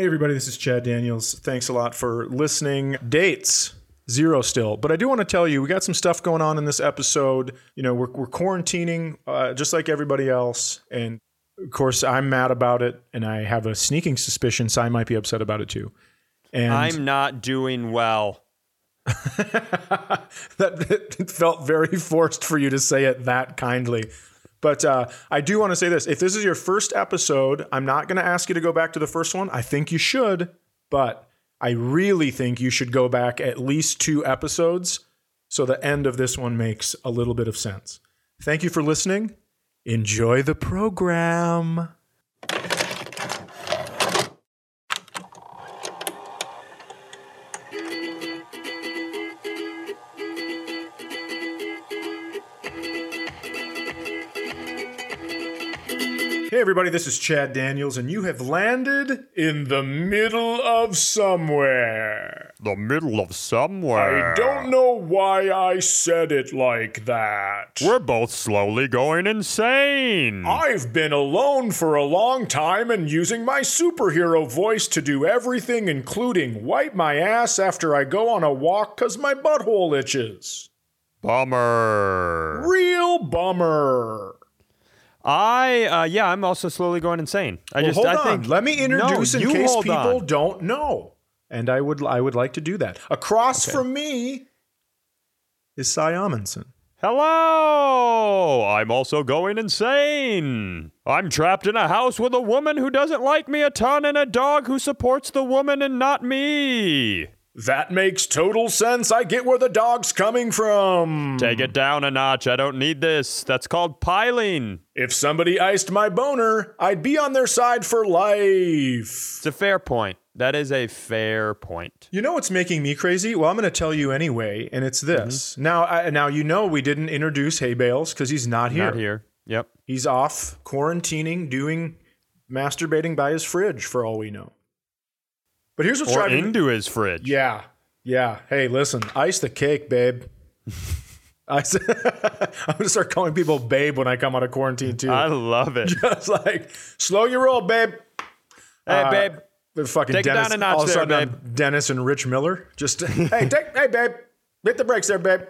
Hey, everybody, this is Chad Daniels. Thanks a lot for listening. Dates, zero still. But I do want to tell you, we got some stuff going on in this episode. You know, we're, we're quarantining uh, just like everybody else. And of course, I'm mad about it. And I have a sneaking suspicion Cy might be upset about it too. And I'm not doing well. that it felt very forced for you to say it that kindly. But uh, I do want to say this: if this is your first episode, I'm not going to ask you to go back to the first one. I think you should, but I really think you should go back at least two episodes so the end of this one makes a little bit of sense. Thank you for listening. Enjoy the program. Hey, everybody, this is Chad Daniels, and you have landed in the middle of somewhere. The middle of somewhere. I don't know why I said it like that. We're both slowly going insane. I've been alone for a long time and using my superhero voice to do everything, including wipe my ass after I go on a walk because my butthole itches. Bummer. Real bummer. I uh, yeah, I'm also slowly going insane. I Well, just hold I on. think Let me introduce No, in case people on. don't know. And I would I would like to do that. Across from me is Cy Amundson. Hello! I'm also going insane. I'm trapped in a house with a woman who doesn't like me a ton and a dog who supports the woman and not me. That makes total sense. I get where the dog's coming from. Take it down a notch. I don't need this. That's called piling. If somebody iced my boner, I'd be on their side for life. It's a fair point. That is a fair point. You know what's making me crazy? Well, I'm going to tell you anyway, and it's this. Mm-hmm. Now, I, now you know we didn't introduce Hay Bales because he's not here. Not here. Yep. He's off quarantining, doing masturbating by his fridge for all we know. But here's what's Or driving me. into his fridge. Yeah, yeah. Hey, listen, ice the cake, babe. Ice. I'm gonna start calling people babe when I come out of quarantine too. I love it. Just like slow your roll, babe. hey, Uh, babe. The fucking Take it down a notch all of a there, sudden, babe. I'm Dennis and Rich Miller. Just hey, take, hey, babe, hit the brakes there, babe.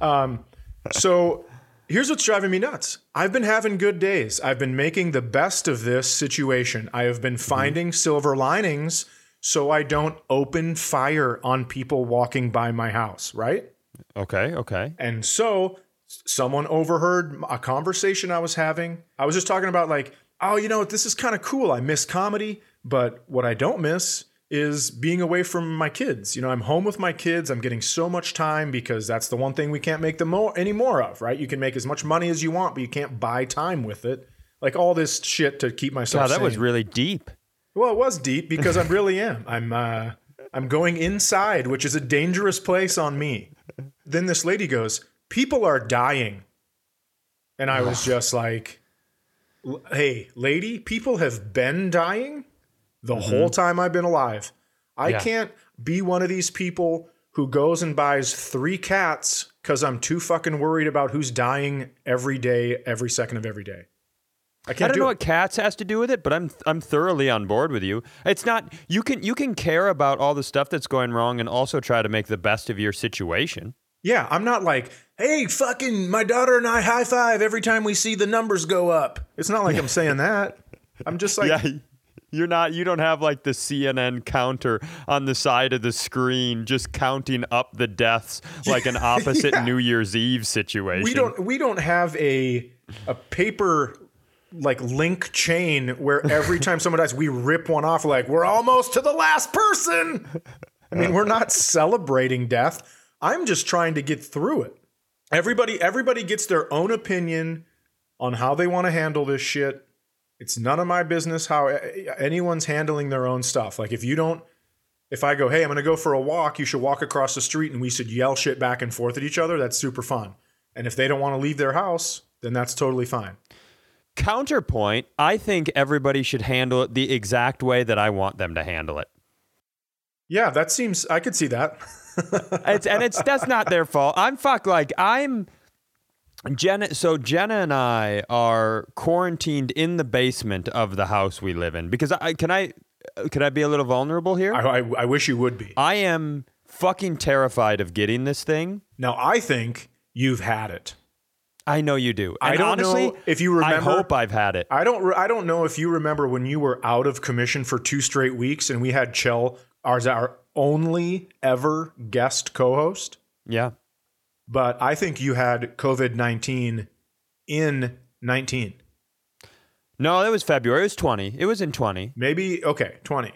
Um, so here's what's driving me nuts. I've been having good days. I've been making the best of this situation. I have been Mm-hmm. finding silver linings so I don't open fire on people walking by my house. Right. Okay, okay. And so someone overheard a conversation I was having. I was just talking about, like, oh, you know, this is kind of cool. I miss comedy, but what I don't miss is being away from my kids. You know, I'm home with my kids. I'm getting so much time because that's the one thing we can't make the more any more of, right? You can make as much money as you want, but you can't buy time with it. Like all this shit to keep myself. Wow, that was really deep. Well, it was deep because I really am. I'm uh, I'm going inside, which is a dangerous place on me. Then this lady goes, "People are dying," and I was just like, "Hey, lady, people have been dying the whole time I've been alive. I Yeah. can't be one of these people." Who goes and buys three cats because I'm too fucking worried about who's dying every day, every second of every day. I I don't do know it. what cats has to do with it, but I'm I'm thoroughly on board with you. It's not you can you can care about all the stuff that's going wrong and also try to make the best of your situation. Yeah, I'm not like, hey, fucking, my daughter and I high five every time we see the numbers go up. It's not like I'm saying that. I'm just like, yeah, you're not you don't have like the CNN counter on the side of the screen just counting up the deaths like an opposite Yeah. New Year's Eve situation. we don't we don't have a a paper like link chain where every time someone dies, we rip one off. Like we're almost to the last person. I mean, we're not celebrating death. I'm just trying to get through it. Everybody everybody gets their own opinion on how they want to handle this shit. It's none of my business how anyone's handling their own stuff. Like if you don't if I go, "Hey, I'm going to go for a walk," you should walk across the street and we should yell shit back and forth at each other. That's super fun. And if they don't want to leave their house, then that's totally fine. Counterpoint, I think everybody should handle it the exact way that I want them to handle it. Yeah, that seems I could see that. it's and it's that's not their fault. I'm fuck like I'm Jenna so Jenna and I are quarantined in the basement of the house we live in because I can I Could I be a little vulnerable here? I, I, I wish you would be. I am fucking terrified of getting this thing. Now, I think you've had it. I know you do. I don't honestly, know if you remember- I hope I've had it. I don't. Re- I don't know if you remember when you were out of commission for two straight weeks, and we had Chell as our only ever guest co-host. Yeah. But I think you had COVID nineteen in nineteen, No, that was February. It was 20. It was in 20. maybe okay, twenty.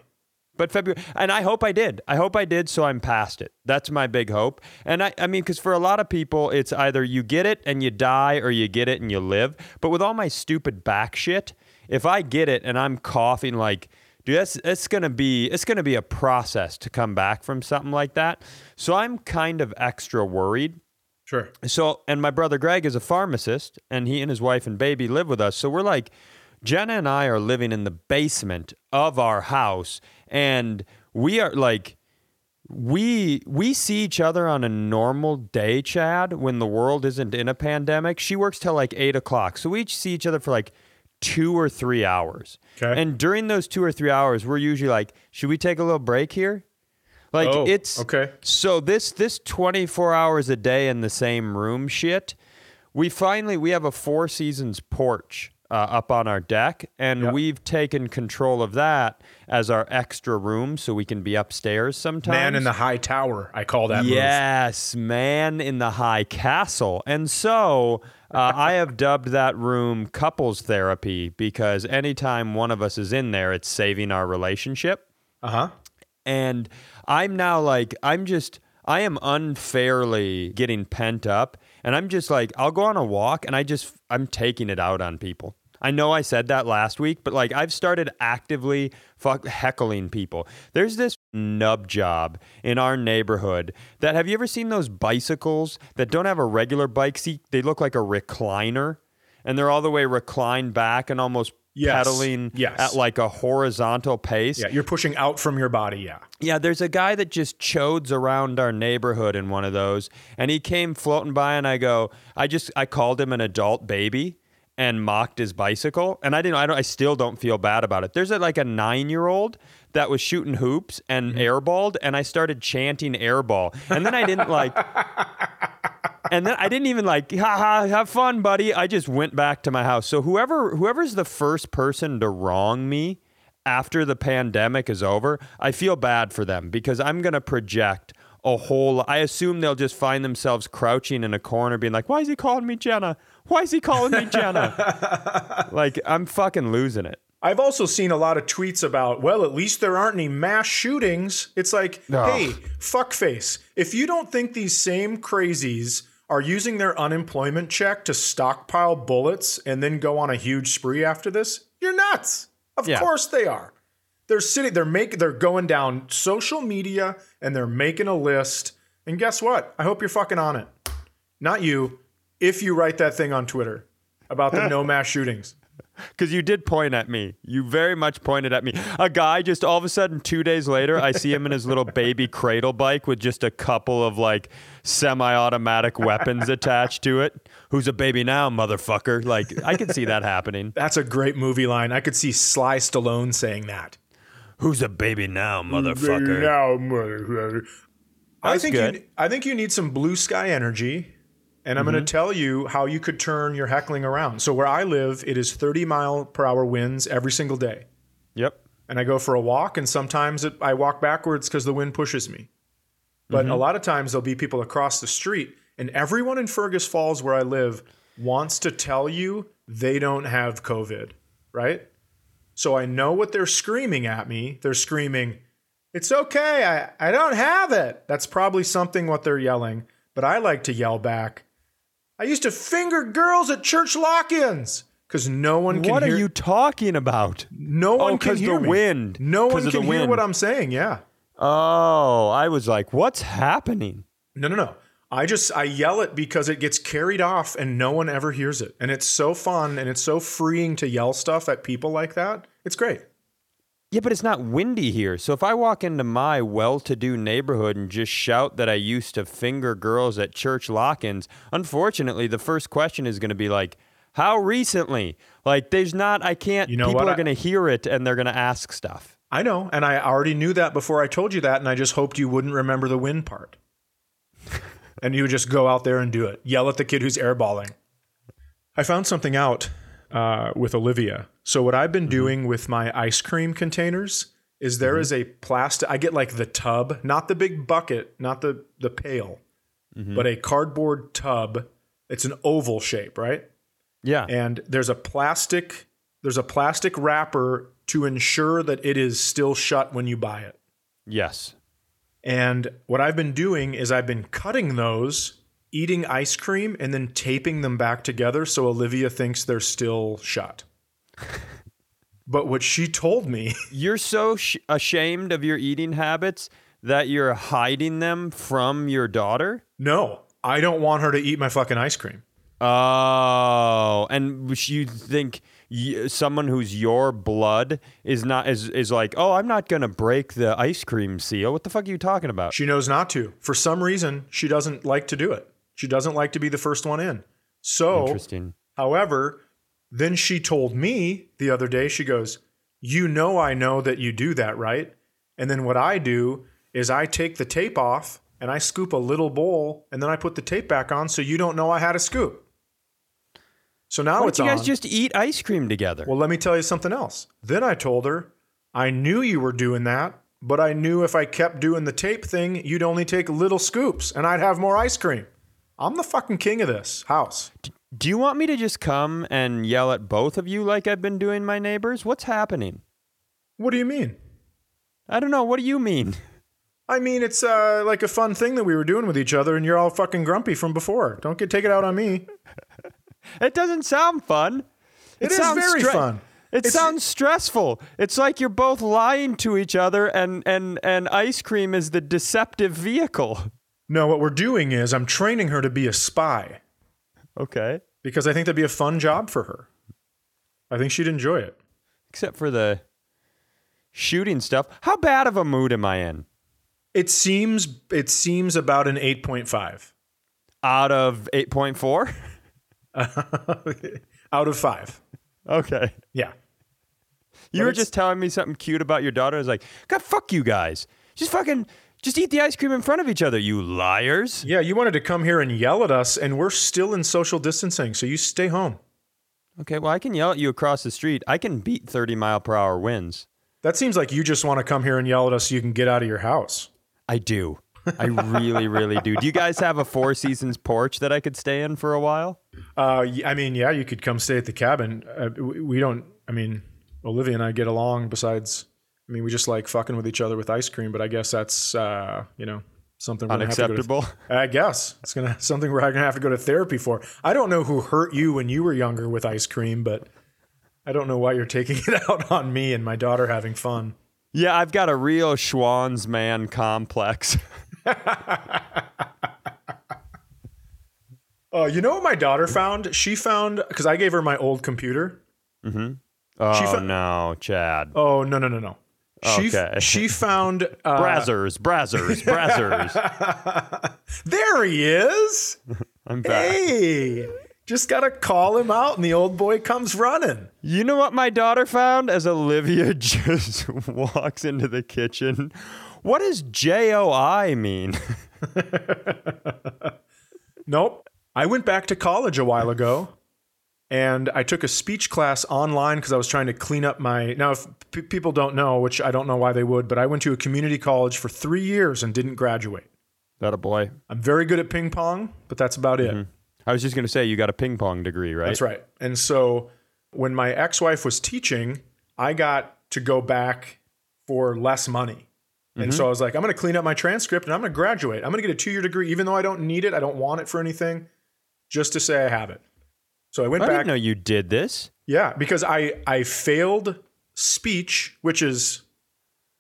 But February, and I hope I did. I hope I did, so I'm past it. That's my big hope. And I, I mean, because for a lot of people, it's either you get it and you die, or you get it and you live. But with all my stupid back shit, if I get it and I'm coughing like, dude, that's it's gonna be it's gonna be a process to come back from something like that. So I'm kind of extra worried. Sure. So, and my brother Greg is a pharmacist, and he and his wife and baby live with us. So we're like, Jenna and I are living in the basement of our house, and we are like, we we see each other on a normal day, Chad, when the world isn't in a pandemic. She works till like eight o'clock, so we each see each other for like two or three hours. Okay. And during those two or three hours, we're usually like, should we take a little break here? Like Oh, it's okay. so this this 24 hours a day in the same room shit. We finally we have a Four Seasons porch uh, up on our deck, and Yep. we've taken control of that as our extra room, so we can be upstairs sometimes. Man in the high tower. I call that. move. Yes, man in the high castle. And so uh, I have dubbed that room couples therapy because anytime one of us is in there, it's saving our relationship. Uh huh. And I'm now like, I'm just, I am unfairly getting pent up. And I'm just like, I'll go on a walk and I just, I'm taking it out on people. I know I said that last week, but like I've started actively fuck heckling people. There's this nub job in our neighborhood that have you ever seen those bicycles that don't have a regular bike seat? They look like a recliner and they're all the way reclined back and almost Yes. pedaling Yes. at like a horizontal pace. Yeah, you're pushing out from your body. Yeah. Yeah, there's a guy that just chodes around our neighborhood in one of those, and he came floating by, and I go, I just, I called him an adult baby and mocked his bicycle, and I didn't, I don't, I still don't feel bad about it. There's a, like a nine year old that was shooting hoops and mm-hmm. airballed, and I started chanting airball, and then I didn't like. And then I didn't even like, ha ha, have fun, buddy. I just went back to my house. So whoever whoever's the first person to wrong me after the pandemic is over, I feel bad for them because I'm gonna project a whole. I assume they'll just find themselves crouching in a corner, being like, "Why is he calling me Jenna? Why is he calling me Jenna?" like I'm fucking losing it. I've also seen a lot of tweets about, well, at least there aren't any mass shootings. It's like, Ugh. hey, fuckface. If you don't think these same crazies are using their unemployment check to stockpile bullets and then go on a huge spree after this, you're nuts. Of Yeah. course they are. They're sitting, they're making, they're going down social media and they're making a list. And guess what? I hope you're fucking on it. Not you. If you write that thing on Twitter about the no mass shootings. Because you did point at me. You very much pointed at me. A guy just all of a sudden, two days later, I see him in his little baby cradle bike with just a couple of like semi automatic weapons attached to it. Who's a baby now, motherfucker? Like, I could see that happening. That's a great movie line. I could see Sly Stallone saying that. Who's a baby now, motherfucker? Now, motherfucker. I think good. you I think you need some blue sky energy, and I'm Mm-hmm. going to tell you how you could turn your heckling around. So where I live, it is 30 mile per hour winds every single day, Yep. and I go for a walk, and sometimes it, I walk backwards because the wind pushes me. But Mm-hmm. a lot of times there'll be people across the street, and everyone in Fergus Falls where I live wants to tell you they don't have COVID, right? So I know what they're screaming at me. They're screaming, It's okay, I, I don't have it. That's probably something what they're yelling, but I like to yell back. I used to finger girls at church lock-ins because no one can What hear. are you talking about? no one Oh, can hear the me. wind. No one can hear wind. what I'm saying. Yeah. Oh, I was like, what's happening? No, no, no. I just I yell it because it gets carried off and no one ever hears it. And it's so fun and it's so freeing to yell stuff at people like that. It's great. Yeah, but it's not windy here. So if I walk into my well to do neighborhood and just shout that I used to finger girls at church lock ins, unfortunately, the first question is going to be like, how recently? Like, there's not, I can't, You know people what? are going to hear it and they're going to ask stuff. I know, and I already knew that before I told you that, and I just hoped you wouldn't remember the win part. and you would just go out there and do it. Yell at the kid who's airballing. I found something out uh, with Olivia. So what I've been mm-hmm. doing with my ice cream containers is there mm-hmm. is a plastic. I get like the tub, not the big bucket, not the the pail, mm-hmm. but a cardboard tub. It's an oval shape, right? Yeah. and there's a plastic there's a plastic wrapper to ensure that it is still shut when you buy it. yes. And what I've been doing is I've been cutting those, eating ice cream and then taping them back together so Olivia thinks they're still shut. but what she told me, You're so sh- ashamed of your eating habits that you're hiding them from your daughter? no, I don't want her to eat my fucking ice cream. Oh, and you think someone who's your blood is not is is like, oh, I'm not gonna break the ice cream seal. What the fuck are you talking about? She knows not to. For some reason, she doesn't like to do it. She doesn't like to be the first one in. So, Interesting. However, then she told me the other day, she goes, You know, I know that you do that, right? And then what I do is I take the tape off and I scoop a little bowl and then I put the tape back on so you don't know I had a scoop. So now Why it's don't you on. guys just eat ice cream together? well, let me tell you something else. Then I told her, I knew you were doing that, but I knew if I kept doing the tape thing, you'd only take little scoops and I'd have more ice cream. I'm the fucking king of this house. Do you want me to just come and yell at both of you like I've been doing my neighbors? What's happening? What do you mean? I don't know. What do you mean? I mean, it's uh, like a fun thing that we were doing with each other, and you're all fucking grumpy from before. Don't get take it out on me. It doesn't sound fun. It is sounds very stre- fun. It It's- sounds stressful. It's like you're both lying to each other, and and and ice cream is the deceptive vehicle. No, what we're doing is I'm training her to be a spy Okay. because I think that'd be a fun job for her. I think she'd enjoy it. Except for the shooting stuff. How bad of a mood am I in? It seems it seems about an 8.5 Out of eight point four. out of five. Okay. Yeah. You But were just telling me something cute about your daughter. I was like, God, fuck you guys. Just fucking, just eat the ice cream in front of each other, you liars. Yeah, you wanted to come here and yell at us, and we're still in social distancing, so you stay home. Okay, well, I can yell at you across the street. I can beat 30 mile per hour winds. That seems like you just want to come here and yell at us so you can get out of your house. I do. I really, really do. Do you guys have a Four Seasons porch that I could stay in for a while? Uh, I mean, yeah, you could come stay at the cabin. Uh, we don't. I mean, Olivia and I get along. Besides, I mean, we just like fucking with each other with ice cream. But I guess that's uh, you know something we're gonna have to Unacceptable. I guess it's gonna something we're gonna have to go to therapy for. I don't know who hurt you when you were younger with ice cream, but I don't know why you're taking it out on me and my daughter having fun. Yeah, I've got a real Schwan's man complex. Uh, you know what my daughter found? She found because I gave her my old computer. Oh, fo- no, Chad. Oh no no no no. She Okay. she found uh, Brazzers, brazzers, brazzers. There he is. I'm back. Hey, just gotta call him out, and the old boy comes running. You know what my daughter found as Olivia just walks into the kitchen? What does JOI mean? Nope. I went back to college a while ago, and I took a speech class online because I was trying to clean up my. Now, if p- people don't know, which I don't know why they would, but I went to a community college for three years and didn't graduate. That a boy. I'm very good at ping pong, but that's about it. Mm-hmm. I was just going to say you got a ping pong degree, right? That's right. And so when my ex wife was teaching, I got to go back for less money. And so mm-hmm. I was like, I'm going to clean up my transcript and I'm going to graduate. I'm going to get a two year degree, even though I don't need it. I don't want it for anything, just to say I have it. So I went I back. I didn't know you did this. Yeah, because I, I failed speech, which is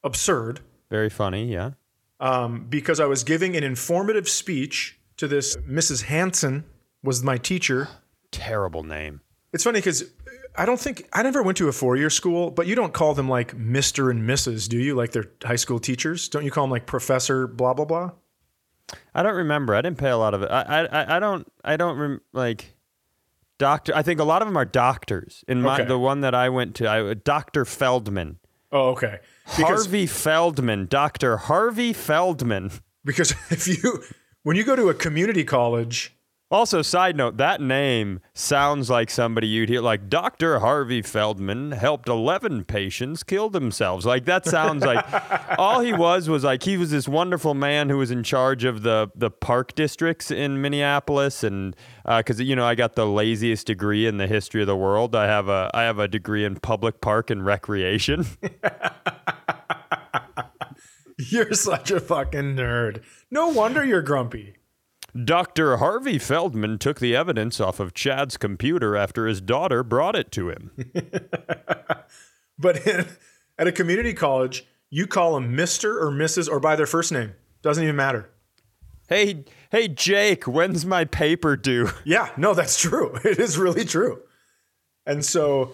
absurd, Very funny, yeah. um, because I was giving an informative speech to this Mrs. Hanson was my teacher. Terrible name. It's funny because I don't think I never went to a four year school, but you don't call them like Mr. and Mrs., do you? Like they're high school teachers? Don't you call them like Professor blah blah blah? I don't remember. I didn't pay a lot of it. I I, I- I don't I don't rem- like doctor. I think a lot of them are doctors. In my Okay. the one that I went to, I uh, Dr. Feldman. Oh, okay. Because- Harvey Feldman, Dr. Harvey Feldman. Because if you when you go to a community college, Also, side note, that name sounds like somebody you'd hear, like Dr. Harvey Feldman helped 11 patients kill themselves. Like, that sounds like all he was was like he was this wonderful man who was in charge of the, the park districts in Minneapolis. And uh, because, you know, I got the laziest degree in the history of the world, I have a, I have a degree in public park and recreation. you're such a fucking nerd. No wonder you're grumpy. Dr. Harvey Feldman took the evidence off of Chad's computer after his daughter brought it to him. But in, at a community college, you call them Mr. or Mrs. or by their first name. Doesn't even matter. hey, hey, Jake, when's my paper due? Yeah, no, that's true. It is really true. And so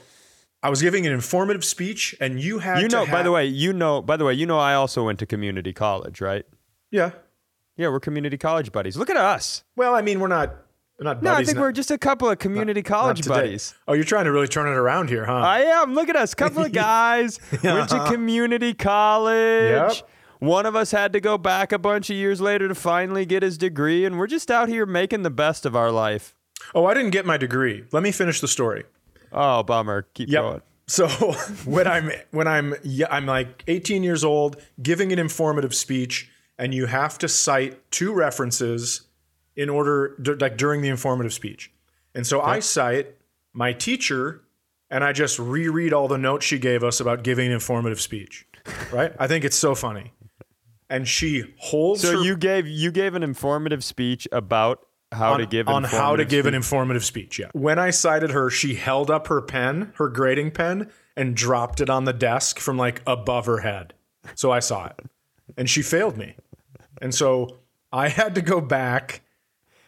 I was giving an informative speech, and you had You to know, by have- the way, you know, by the way, you know, I also went to community college, right? yeah. Yeah, we're community college buddies. Look at us. Well, I mean, we're not we're not No, I think not- we're just a couple of community not college today. buddies. Oh, you're trying to really turn it around here, huh? I am. Look at us, couple of guys went to community college. Yep. One of us had to go back a bunch of years later to finally get his degree, and we're just out here making the best of our life. oh, I didn't get my degree. Let me finish the story. Oh, bummer. Keep Yep. going. So when I'm when I'm I'm like 18 years old, giving an informative speech, and you have to cite two references in order d- like during the informative speech. And so I cite my teacher, and I just reread all the notes she gave us about giving an informative speech. Right? I think it's so funny. And she holds So her you gave you gave an informative speech about how on, to give on how to give an informative speech. Yeah. When I cited her, she held up her pen, her grading pen, and dropped it on the desk from like above her head. So I saw it, and she failed me, and so I had to go back.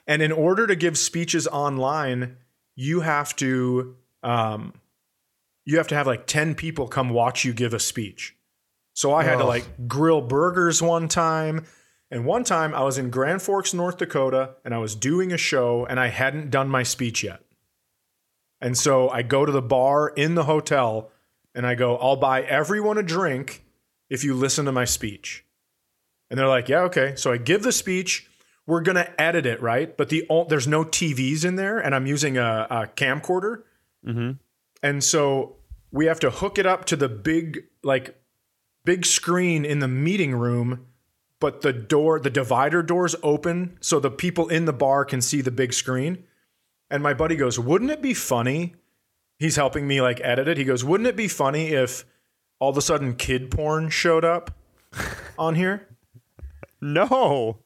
And in order to give speeches online, you have to um, you have to have like ten people come watch you give a speech. So I had to like grill burgers one time. And one time I was in Grand Forks, North Dakota, and I was doing a show and I hadn't done my speech yet. And so I go to the bar in the hotel and I go, I'll buy everyone a drink if you listen to my speech. And they're like, yeah, okay. So I give the speech. We're going to edit it, right? But the there's no TVs in there and I'm using a, a camcorder. Mm-hmm. And so we have to hook it up to the big, like, big screen in the meeting room but the door the divider doors open so the people in the bar can see the big screen and my buddy goes wouldn't it be funny he's helping me like edit it he goes wouldn't it be funny if all of a sudden kid porn showed up on here No.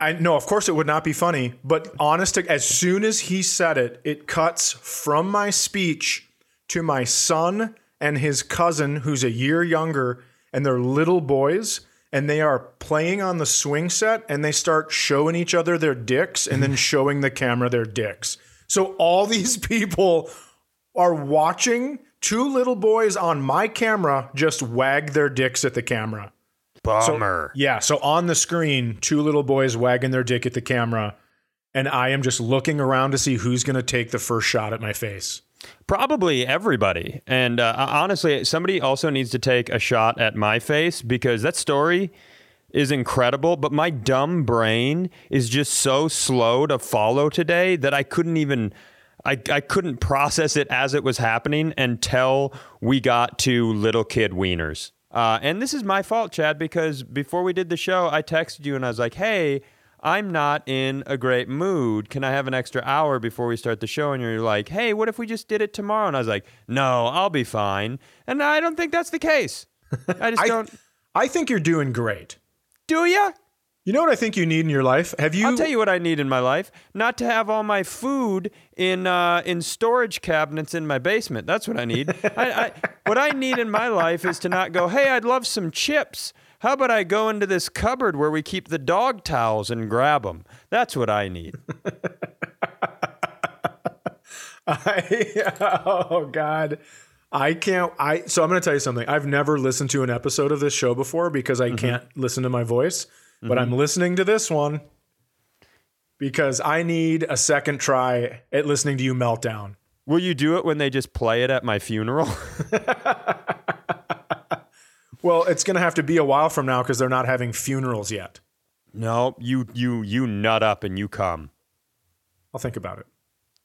I no, of course it would not be funny, but honest to, as soon as he said it, it cuts from my speech to my son and his cousin who's a year younger and they're little boys and they are playing on the swing set and they start showing each other their dicks and then showing the camera their dicks. So all these people are watching two little boys on my camera just wag their dicks at the camera. Bummer. Yeah, so on the screen, two little boys wagging their dick at the camera, and I am just looking around to see who's going to take the first shot at my face. Probably everybody. And uh, honestly, somebody also needs to take a shot at my face because that story is incredible, but my dumb brain is just so slow to follow today that I couldn't even I, I couldn't process it as it was happening until we got to little kid wieners. Uh, and this is my fault, Chad, because before we did the show, I texted you and I was like, hey, I'm not in a great mood. Can I have an extra hour before we start the show? And you're like, hey, what if we just did it tomorrow? And I was like, no, I'll be fine. And I don't think that's the case. I just I, don't. I think you're doing great. Do ya? You know what I think you need in your life? Have you? I'll tell you what I need in my life: not to have all my food in uh, in storage cabinets in my basement. That's what I need. I, I, what I need in my life is to not go. Hey, I'd love some chips. How about I go into this cupboard where we keep the dog towels and grab them? That's what I need. I, oh God. I can't I so I'm going to tell you something. I've never listened to an episode of this show before because I can't listen to my voice, but I'm mm-hmm. listening to this one because I need a second try at listening to you meltdown. Will you do it when they just play it at my funeral? Well, it's going to have to be a while from now because they're not having funerals yet. No, you you you nut up and you come. I'll think about it.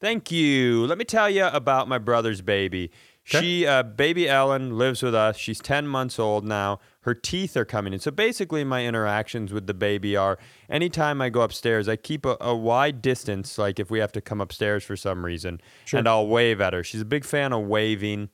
Thank you. Let me tell you about my brother's baby. Okay. She, uh, baby Ellen, lives with us. She's 10 months old now. Her teeth are coming in. So basically, my interactions with the baby are anytime I go upstairs, I keep a, a wide distance, like if we have to come upstairs for some reason, and I'll wave at her. She's a big fan of waving.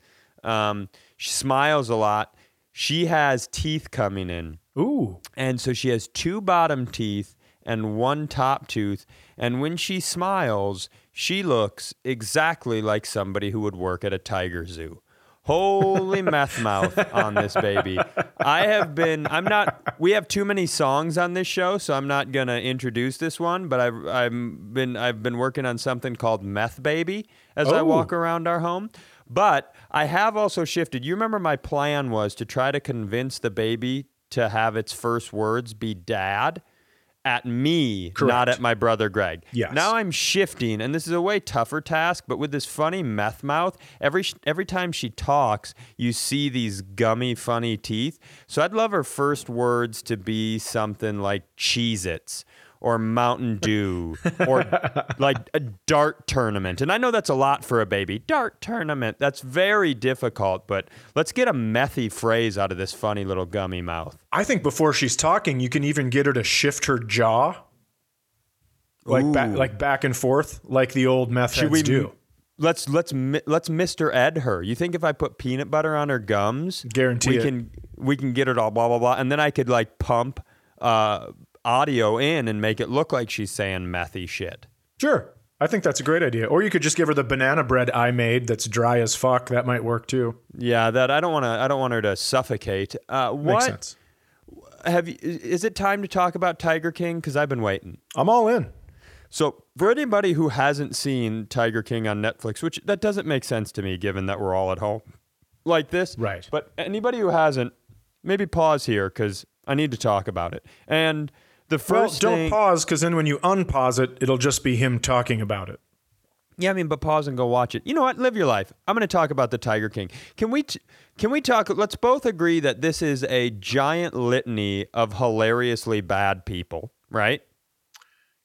Um, she smiles a lot. She has teeth coming in. Ooh. And so she has two bottom teeth and one top tooth. And when she smiles, she looks exactly like somebody who would work at a tiger zoo. Holy meth mouth on this baby. I have been, I'm not, we have too many songs on this show, so I'm not going to introduce this one, but I've, I've been, I've been working on something called Meth Baby as I Oh. walk around our home. But I have also shifted. You remember my plan was to try to convince the baby to have its first words be dad at me, not at my brother Greg. Yes. Now I'm shifting, and this is a way tougher task. But with this funny meth mouth, every every time she talks, you see these gummy, funny teeth. So I'd love her first words to be something like Cheez-Its or Mountain Dew or like a dart tournament. And I know that's a lot for a baby. Dart tournament. That's very difficult, but let's get a methy phrase out of this funny little gummy mouth. I think before she's talking, you can even get her to shift her jaw, like back, like back and forth, like the old meth heads we do. Let's let's let's Mr. Ed her. You think if I put peanut butter on her gums, Guarantee we it. can we can get it all blah blah blah, and then I could like pump uh, audio in and make it look like she's saying methy shit. Sure, I think that's a great idea. Or you could just give her the banana bread I made that's dry as fuck. That might work too. Yeah, that I don't want to. I don't want her to suffocate. Uh, Makes what sense. have you? Is it time to talk about Tiger King? Because I've been waiting. I'm all in. So for anybody who hasn't seen Tiger King on Netflix, which that doesn't make sense to me, given that we're all at home like this, Right. But anybody who hasn't, maybe pause here because I need to talk about it. And the Well, don't thing, pause because then when you unpause it, it'll just be him talking about it. yeah, I mean, but pause and go watch it. You know what? Live your life. I'm going to talk about the Tiger King. Can we? T- can we talk? Let's both agree that this is a giant litany of hilariously bad people, right?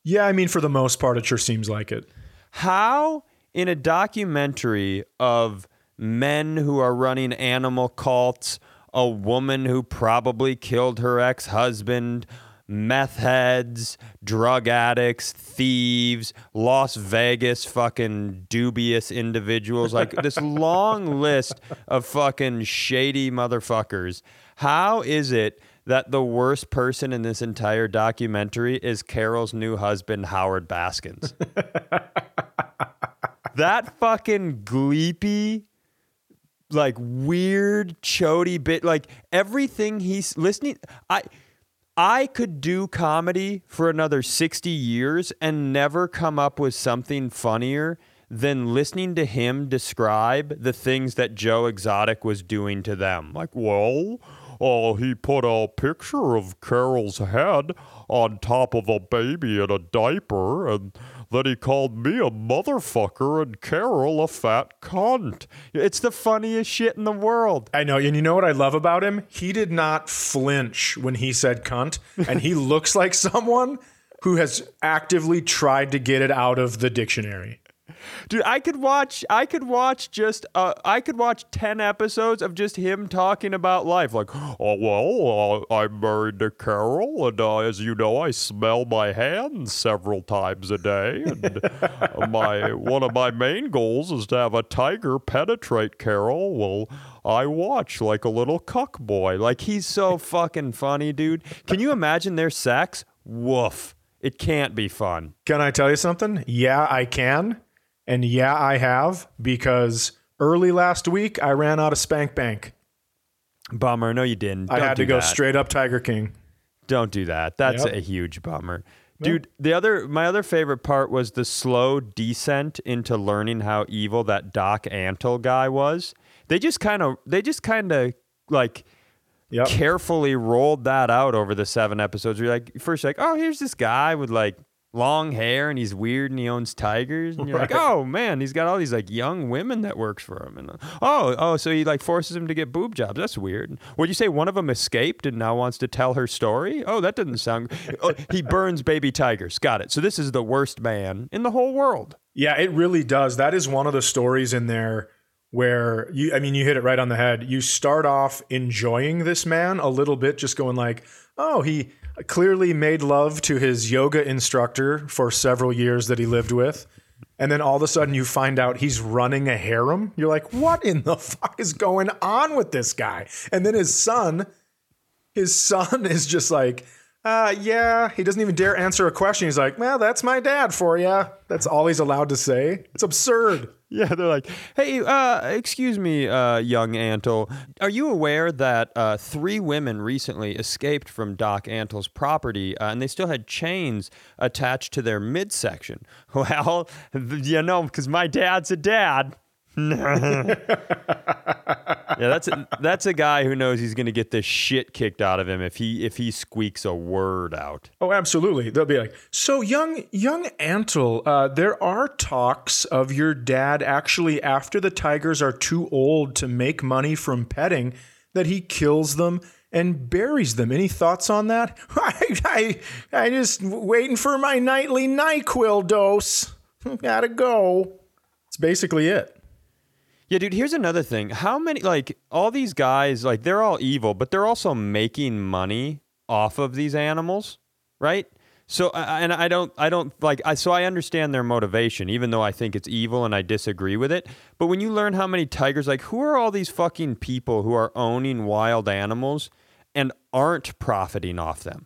Yeah, I mean, for the most part, it sure seems like it. How in a documentary of men who are running animal cults, a woman who probably killed her ex-husband, meth heads, drug addicts, thieves, Las Vegas fucking dubious individuals, like this long list of fucking shady motherfuckers. How is it that the worst person in this entire documentary is Carol's new husband, Howard Baskins? that fucking gleepy like weird chody bit like everything he's listening i i could do comedy for another 60 years and never come up with something funnier than listening to him describe the things that joe exotic was doing to them. Like well uh, he put a picture of carol's head on top of a baby in a diaper and then he called me a motherfucker and Carol a fat cunt. It's the funniest shit in the world. I know. And you know what I love about him? He did not flinch when he said cunt. And he looks like someone who has actively tried to get it out of the dictionary. Dude, I could watch I could watch just uh, I could watch 10 episodes of just him talking about life like, "Oh well, uh, I'm married to Carol and uh, as you know, I smell my hands several times a day and uh, my one of my main goals is to have a tiger penetrate Carol. Well, I watch like a little cuck boy. Like he's so fucking funny, dude. Can you imagine their sex? Woof. It can't be fun. Can I tell you something? Yeah, I can. And yeah, I have because early last week I ran out of Spank Bank. Bummer. No, you didn't. I Don't had to go that. straight up Tiger King. Don't do that. That's Yep. a huge bummer. Dude, the other my other favorite part was the slow descent into learning how evil that Doc Antle guy was. They just kind of they just kind of like Yep. carefully rolled that out over the seven episodes. You're like first you're like, "Oh, here's this guy with like long hair and he's weird and he owns tigers. And you're like oh man he's got all these like young women that works for him. And uh, oh oh so he like forces him to get boob jobs. That's weird. Would you say one of them escaped and now wants to tell her story? Oh that doesn't sound oh, he burns baby tigers. Got it. So this is the worst man in the whole world. Yeah, it really does. That is one of the stories in there where you I mean you hit it right on the head. You start off enjoying this man a little bit just going like, "Oh, he clearly made love to his yoga instructor for several years that he lived with." And then all of a sudden you find out he's running a harem. You're like, "What in the fuck is going on with this guy?" And then his son his son is just like, uh, yeah, he doesn't even dare answer a question. He's like, well, that's my dad for you. That's all he's allowed to say. It's absurd. Yeah, they're like, hey, uh, excuse me, uh, young Antle. Are you aware that uh, three women recently escaped from Doc Antle's property uh, and they still had chains attached to their midsection? Well, you know, because my dad's a dad. yeah, that's a, that's a guy who knows he's going to get the shit kicked out of him if he if he squeaks a word out. Oh, absolutely. They'll be like, so young, young Antle, uh, there are talks of your dad actually, after the tigers are too old to make money from petting, that he kills them and buries them. Any thoughts on that? I, I, I just waiting for my nightly Nyquil dose. Gotta go. It's basically it. Yeah, dude, here's another thing. How many like all these guys like they're all evil, but they're also making money off of these animals, right? So and I don't I don't like I so I understand their motivation even though I think it's evil and I disagree with it. But when you learn how many tigers like who are all these fucking people who are owning wild animals and aren't profiting off them?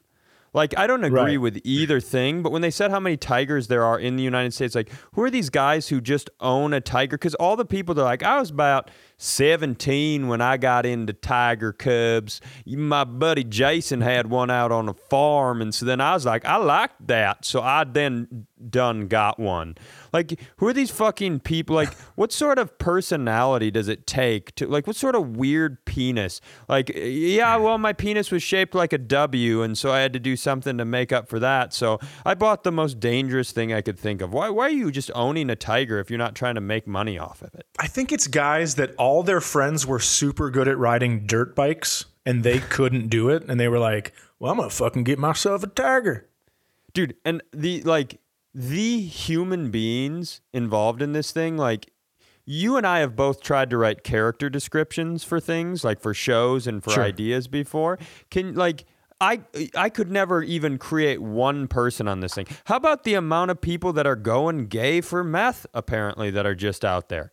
Like I don't agree Right. with either thing, but when they said how many tigers there are in the United States, like who are these guys who just own a tiger? Because all the people they're like, I was about 17 when I got into tiger cubs. My buddy Jason had one out on a farm, and so then I was like, I liked that, so I then done got one. Like, who are these fucking people? Like, what sort of personality does it take to, like, what sort of weird penis? Like, yeah, well, my penis was shaped like a W, and so I had to do something to make up for that. So I bought the most dangerous thing I could think of. Why, why are you just owning a tiger if you're not trying to make money off of it? I think it's guys that all their friends were super good at riding dirt bikes and they couldn't do it. And they were like, well, I'm going to fucking get myself a tiger. dude and the like the human beings involved in this thing like you and i have both tried to write character descriptions for things like for shows and for Sure. ideas before can like I, I could never even create one person on this thing. How about the amount of people that are going gay for meth, apparently, that are just out there?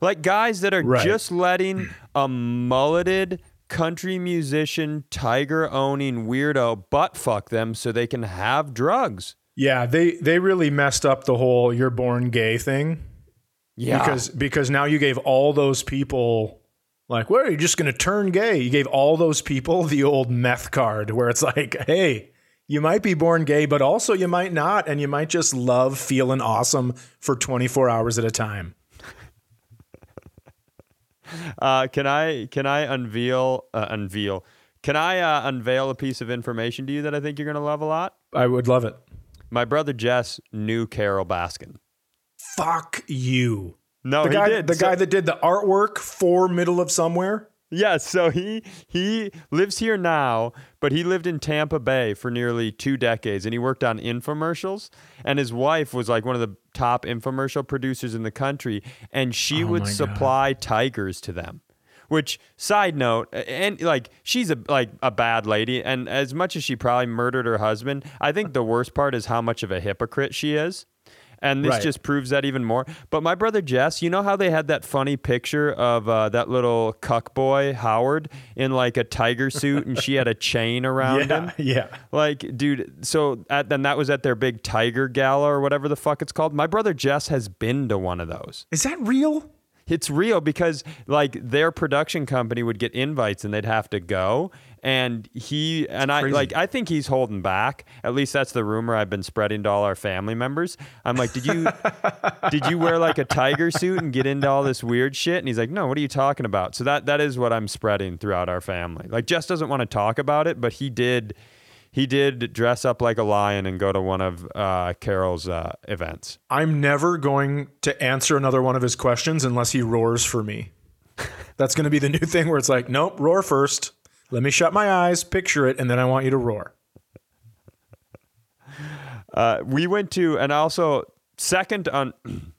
Like guys that are Right. just letting a mulleted country musician, tiger owning weirdo butt fuck them so they can have drugs. Yeah, they, they really messed up the whole you're born gay thing. Yeah. Because because now you gave all those people like, well, you're just gonna turn gay. You gave all those people the old meth card where it's like, hey, you might be born gay, but also you might not, and you might just love feeling awesome for 24 hours at a time. Uh, can I can I unveil uh, unveil? Can I uh, unveil a piece of information to you that I think you're gonna love a lot? I would love it. My brother Jess knew Carol Baskin. Fuck you. No, the he guy, did. the So- guy that did the artwork for Middle of Somewhere. Yeah, so he he lives here now, but he lived in Tampa Bay for nearly two decades, and he worked on infomercials. And his wife was like one of the top infomercial producers in the country, and she Oh would my God. supply tigers to them. Which side note, and like she's a like a bad lady, and as much as she probably murdered her husband, I think the worst part is how much of a hypocrite she is. And this Right. just proves that even more. But my brother Jess, you know how they had that funny picture of uh, that little cuck boy Howard in like a tiger suit, and she had a chain around him. Yeah, yeah. Like, dude, so at, then that was at their big tiger gala or whatever the fuck it's called. My brother Jess has been to one of those. Is that real? It's real because like their production company would get invites and they'd have to go. And he and I crazy. like I think he's holding back. At least that's the rumor I've been spreading to all our family members. I'm like, did you did you wear like a tiger suit and get into all this weird shit? And he's like, no, what are you talking about? So that that is what I'm spreading throughout our family. Like Jess doesn't want to talk about it, but he did he did dress up like a lion and go to one of uh, Carol's uh, events. I'm never going to answer another one of his questions unless he roars for me. That's going to be the new thing where it's like, nope, roar first. Let me shut my eyes, picture it, and then I want you to roar. Uh, we went to, and also second on.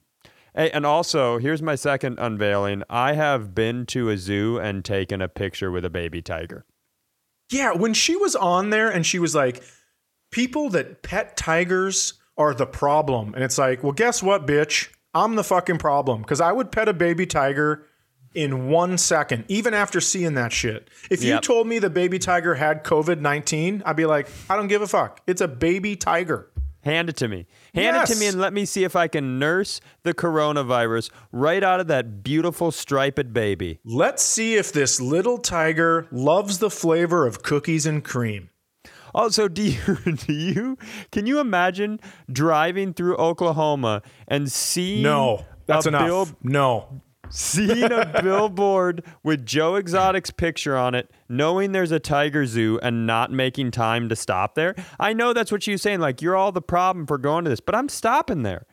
Hey, and also, here's my second unveiling. I have been to a zoo and taken a picture with a baby tiger. Yeah, when she was on there and she was like, people that pet tigers are the problem. And it's like, well, guess what, bitch? I'm the fucking problem because I would pet a baby tiger in one second, even after seeing that shit. If you Yep. told me the baby tiger had COVID 19, I'd be like, I don't give a fuck. It's a baby tiger. Hand it to me. Hand it to me and let me see if I can nurse the coronavirus right out of that beautiful striped baby. Let's see if this little tiger loves the flavor of cookies and cream. Also, do you, do you can you imagine driving through Oklahoma and seeing No, that's a enough. bill- no. Seeing a billboard with Joe Exotic's picture on it, knowing there's a tiger zoo and not making time to stop there. I know that's what she was saying. Like, you're all the problem for going to this, but I'm stopping there.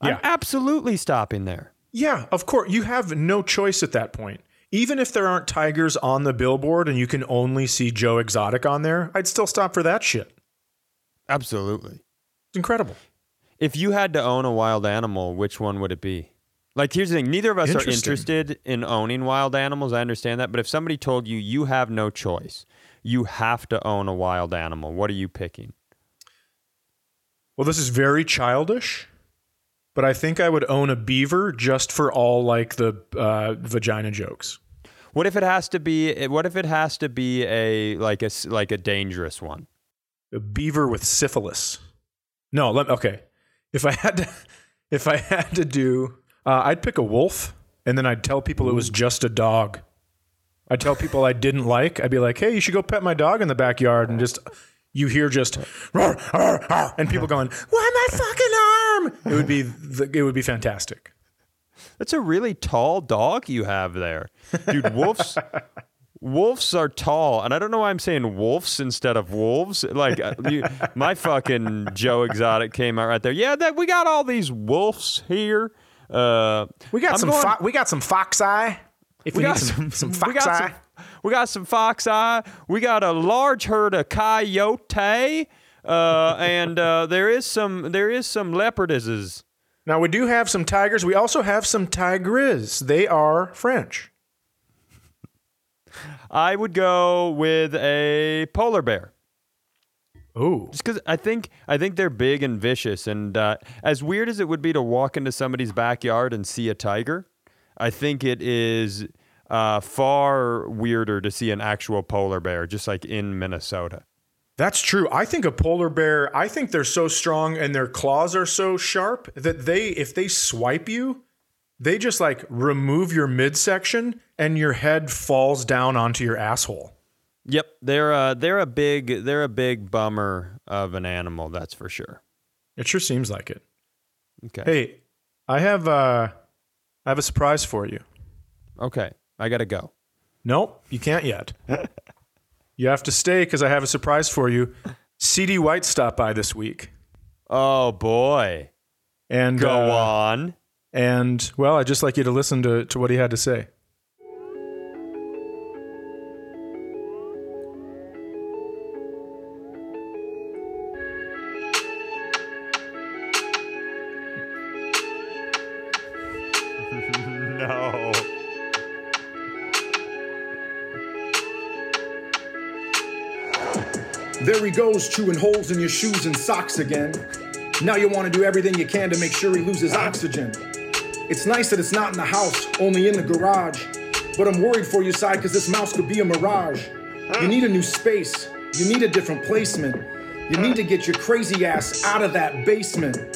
I'm absolutely stopping there. Yeah, of course. You have no choice at that point. Even if there aren't tigers on the billboard and you can only see Joe Exotic on there, I'd still stop for that shit. Absolutely. It's incredible. If you had to own a wild animal, which one would it be? Like, here's the thing neither of us are interested in owning wild animals. I understand that. But if somebody told you you have no choice, you have to own a wild animal, what are you picking? Well, this is very childish, but I think I would own a beaver just for all like the uh, vagina jokes. What if it has to be? What if it has to be a like a like a dangerous one? A beaver with syphilis. No, let okay. If I had to, if I had to do, uh, I'd pick a wolf, and then I'd tell people it was just a dog. I'd tell people I didn't like. I'd be like, "Hey, you should go pet my dog in the backyard," and just you hear just, "Roar, roar, roar," and people going, "Why my fucking arm?" It would be, the, it would be fantastic. That's a really tall dog you have there, dude. Wolves. Wolves are tall, and I don't know why I'm saying wolves instead of wolves. Like uh, you, my fucking Joe Exotic came out right there. Yeah, that we got all these wolves here. Uh, We got I'm some, going- fo- we got some fox eye. If we, we got some, some we fox got eye. some, we got some fox eye. We got a large herd of coyote, uh, and uh, there is some there is some leopardesses. Now we do have some tigers. We also have some tigres. They are French. I would go with a polar bear. Oh, Just because I think I think they're big and vicious, and uh, as weird as it would be to walk into somebody's backyard and see a tiger, I think it is uh, far weirder to see an actual polar bear, just like in Minnesota. that's true. I think a polar bear. I think they're so strong and their claws are so sharp that they, if they swipe you, they just like remove your midsection and your head falls down onto your asshole. Yep, they're uh, they're a big they're a big bummer of an animal, that's for sure. It sure seems like it. Okay, Hey, I have uh, I have a surprise for you. okay, I gotta go. Nope, you can't yet. you have to stay because I have a surprise for you. CD White stopped by this week, Oh boy, and go uh, on. And well, I'd just like you to listen to, to what he had to say. Goes, chewing holes in your shoes and socks again. Now you want to do everything you can to make sure he loses oxygen. It's nice that it's not in the house, only in the garage. But I'm worried for you, Cy because this mouse could be a mirage. You need a new space, you need a different placement. You need to get your crazy ass out of that basement.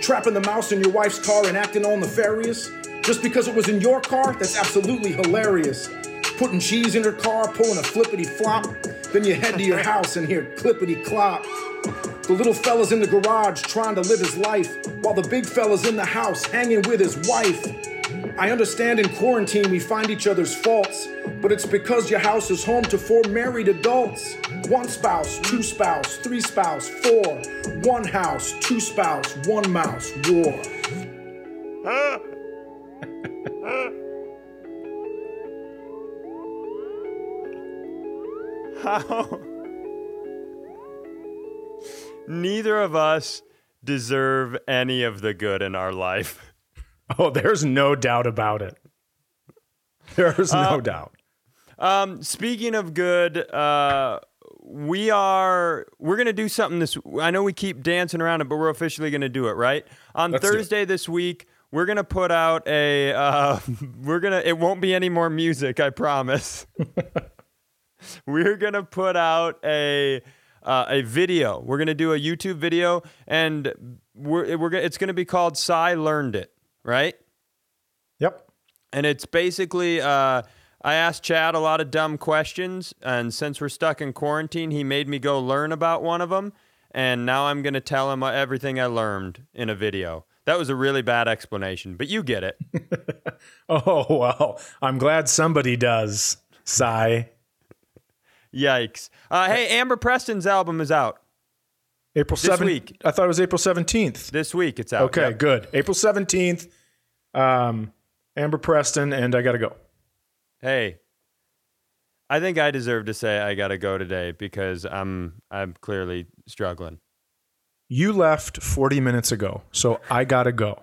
Trapping the mouse in your wife's car and acting all nefarious? Just because it was in your car? That's absolutely hilarious. Putting cheese in her car, pulling a flippity flop. Then you head to your house and hear clippity clop. The little fella's in the garage trying to live his life, while the big fella's in the house hanging with his wife. I understand in quarantine we find each other's faults, but it's because your house is home to four married adults. One spouse, two spouse, three spouse, four. One house, two spouse, one mouse, war. How? Neither of us deserve any of the good in our life. Oh, there's no doubt about it. There's no doubt. Um, speaking of good, uh, we are we're gonna do something this. I know we keep dancing around it, but we're officially gonna do it right on Let's. Thursday this week. We're gonna put out a. Uh, we're gonna. It won't be any more music. I promise. we're gonna put out a uh, a video. We're gonna do a YouTube video, and we're we're it's gonna be called "Cy Learned It." Right Yep. and it's basically uh, I asked Chad a lot of dumb questions, and since we're stuck in quarantine, he made me go learn about one of them, and now I'm gonna tell him everything I learned in a video. That was a really bad explanation, but you get it. Oh, well, I'm glad somebody does. Sigh. Yikes! Uh, hey, Amber Preston's album is out April This 7th. week. I thought it was April 17th. this week. It's out. Okay, Yep. good. April 17th. Um, Amber Preston, and I got to go. Hey, I think I deserve to say I gotta go today because I'm I'm clearly struggling. You left 40 minutes ago, so I got to go.